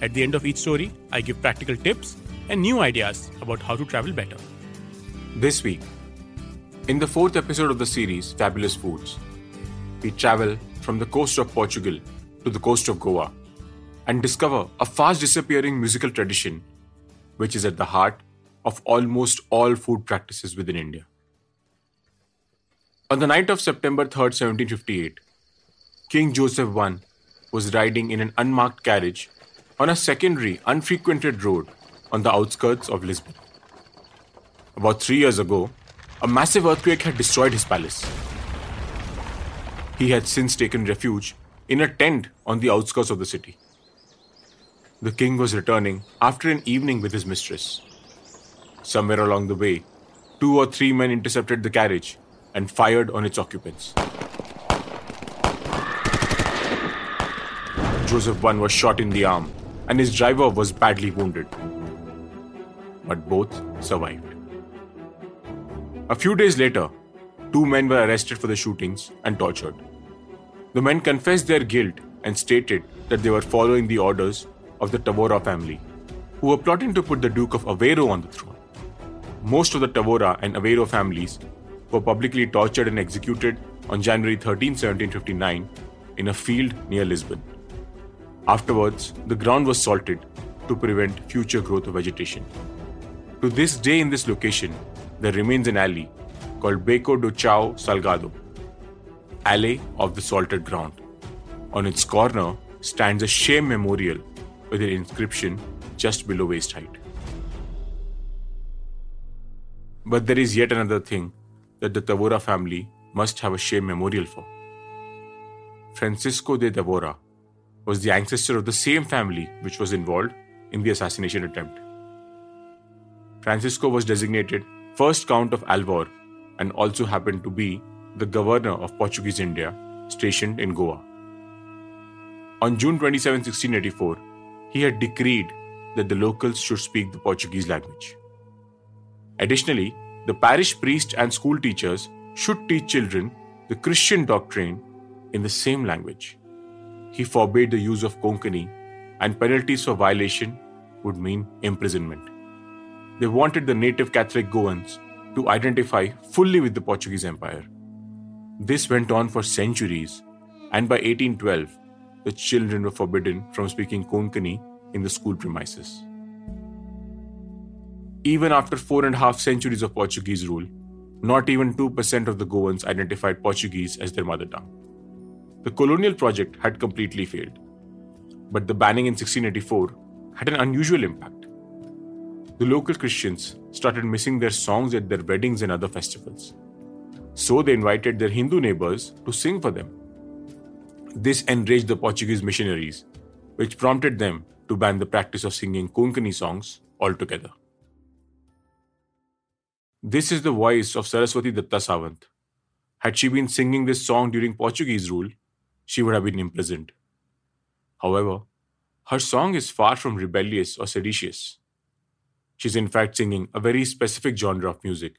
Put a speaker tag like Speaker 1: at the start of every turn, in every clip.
Speaker 1: At the end of each story, I give practical tips and new ideas about how to travel better.
Speaker 2: This week, in the fourth episode of the series Fabulous Foods, we travel from the coast of Portugal to the coast of Goa and discover a fast disappearing musical tradition which is at the heart of almost all food practices within India. On the night of September 3rd, 1758, King Joseph I was riding in an unmarked carriage on a secondary, unfrequented road on the outskirts of Lisbon. About three years ago, a massive earthquake had destroyed his palace. He had since taken refuge in a tent on the outskirts of the city. The king was returning after an evening with his mistress. Somewhere along the way, two or three men intercepted the carriage and fired on its occupants. Joseph I was shot in the arm and his driver was badly wounded. But both survived. A few days later, two men were arrested for the shootings and tortured. The men confessed their guilt and stated that they were following the orders of the Tavora family, who were plotting to put the Duke of Aveiro on the throne. Most of the Tavora and Aveiro families were publicly tortured and executed on January 13, 1759, in a field near Lisbon. Afterwards, the ground was salted to prevent future growth of vegetation. To this day, in this location, there remains an alley called Beco do Chao Salgado, Alley of the Salted Ground. On its corner stands a shame memorial with an inscription just below waist height. But there is yet another thing that the Tavora family must have a shame memorial for. Francisco de Tavora was the ancestor of the same family which was involved in the assassination attempt. Francisco was designated first Count of Alvor and also happened to be the governor of Portuguese India stationed in Goa. On June 27, 1684, he had decreed that the locals should speak the Portuguese language. Additionally, the parish priest and school teachers should teach children the Christian doctrine in the same language. He forbade the use of Konkani, and penalties for violation would mean imprisonment. They wanted the native Catholic Goans to identify fully with the Portuguese Empire. This went on for centuries, and by 1812, the children were forbidden from speaking Konkani in the school premises. Even after four and a half centuries of Portuguese rule, not even 2% of the Goans identified Portuguese as their mother tongue. The colonial project had completely failed. But the banning in 1684 had an unusual impact. The local Christians started missing their songs at their weddings and other festivals. So they invited their Hindu neighbors to sing for them. This enraged the Portuguese missionaries, which prompted them to ban the practice of singing Konkani songs altogether. This is the voice of Saraswati Datta Savant. Had she been singing this song during Portuguese rule, she would have been imprisoned. However, her song is far from rebellious or seditious. She's in fact singing a very specific genre of music,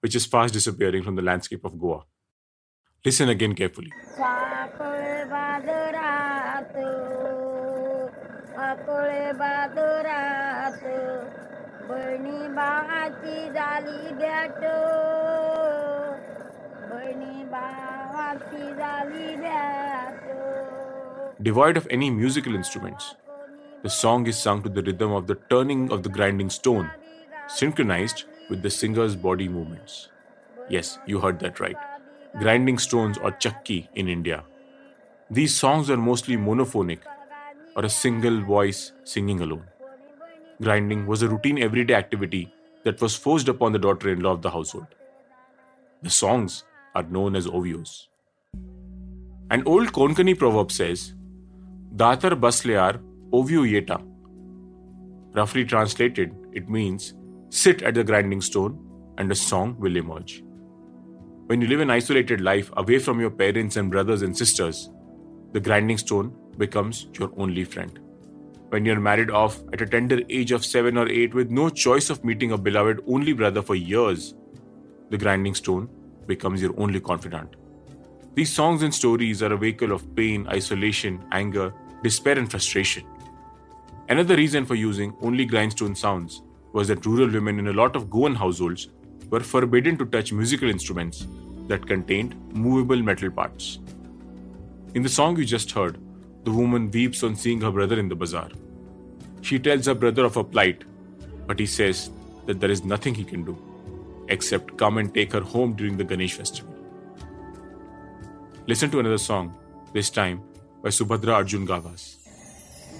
Speaker 2: which is fast disappearing from the landscape of Goa. Listen again carefully. Devoid of any musical instruments, the song is sung to the rhythm of the turning of the grinding stone, synchronized with the singer's body movements. Yes, you heard that right. Grinding stones or chakki in India. These songs are mostly monophonic or a single voice singing alone. Grinding was a routine everyday activity that was forced upon the daughter in law of the household. The songs are known as ovios. An old Konkani proverb says, Datar baslear ovio yeta. Roughly translated, it means sit at the grinding stone and a song will emerge. When you live an isolated life away from your parents and brothers and sisters, the grinding stone becomes your only friend. When you're married off at a tender age of 7 or 8 with no choice of meeting a beloved only brother for years, the grinding stone becomes your only confidant. These songs and stories are a vehicle of pain, isolation, anger, despair, and frustration. Another reason for using only grindstone sounds was that rural women in a lot of Goan households were forbidden to touch musical instruments that contained movable metal parts. In the song you just heard, the woman weeps on seeing her brother in the bazaar. She tells her brother of her plight, but he says that there is nothing he can do except come and take her home during the Ganesh festival. Listen to another song, this time by Subhadra Arjun Gavas.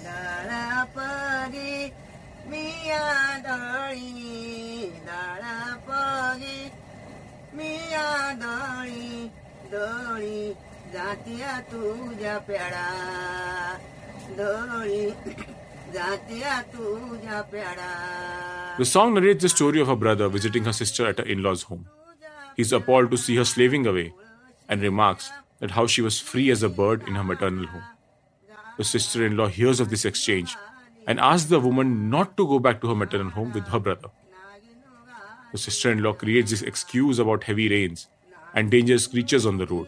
Speaker 3: दाळापगी मिया दळी दाळापगी मिया दळी दळी जात्या तुझ्या पेडा दळी जात्या तुझ्या पेडा
Speaker 2: the song narrates the story of a brother visiting her sister at her in law's home. He's appalled to see her slaving away and remarks that how she was free as a bird in her maternal home. The sister in law hears of this exchange and asks the woman not to go back to her maternal home with her brother. The sister in law creates this excuse about heavy rains and dangerous creatures on the road.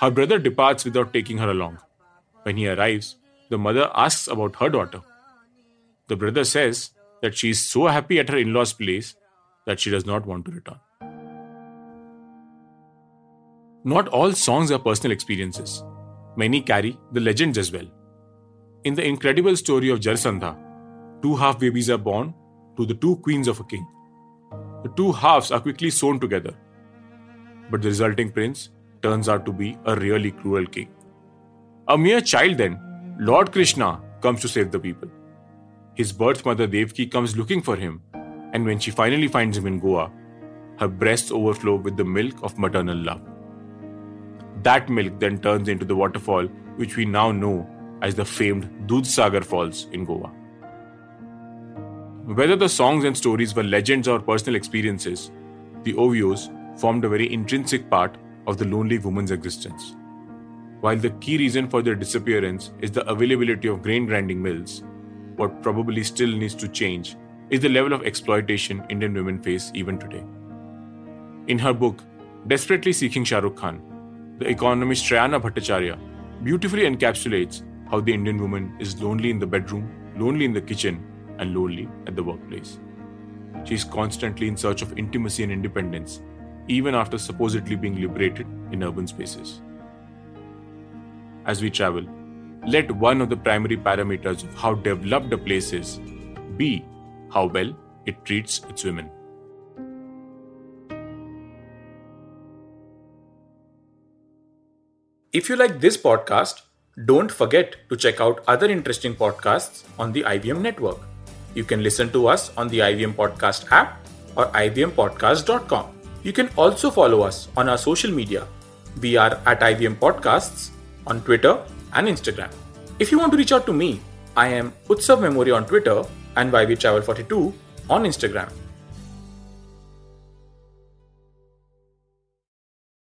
Speaker 2: Her brother departs without taking her along. When he arrives, the mother asks about her daughter. The brother says that she is so happy at her in law's place that she does not want to return. Not all songs are personal experiences. Many carry the legends as well. In the incredible story of Jarasandha, two half babies are born to the two queens of a king. The two halves are quickly sewn together, but the resulting prince turns out to be a really cruel king. A mere child, then, Lord Krishna comes to save the people. His birth mother Devki comes looking for him, and when she finally finds him in Goa, her breasts overflow with the milk of maternal love. That milk then turns into the waterfall which we now know as the famed Dudhsagar Falls in Goa. Whether the songs and stories were legends or personal experiences, the ovios formed a very intrinsic part of the lonely woman's existence. While the key reason for their disappearance is the availability of grain grinding mills, what probably still needs to change is the level of exploitation Indian women face even today. In her book, Desperately Seeking Shah Rukh Khan, the economist Shrayana Bhattacharya beautifully encapsulates how the Indian woman is lonely in the bedroom, lonely in the kitchen, and lonely at the workplace. She is constantly in search of intimacy and independence, even after supposedly being liberated in urban spaces. As we travel, let one of the primary parameters of how developed a place is be how well it treats its women. If you like this podcast, don't forget to check out other interesting podcasts on the IVM network. You can listen to us on the IVM Podcast app or ivmpodcast.com. You can also follow us on our social media. We are at IVM Podcasts on Twitter and Instagram. If you want to reach out to me, I am Utsav Mamoria on Twitter and YV Travel 42 on Instagram.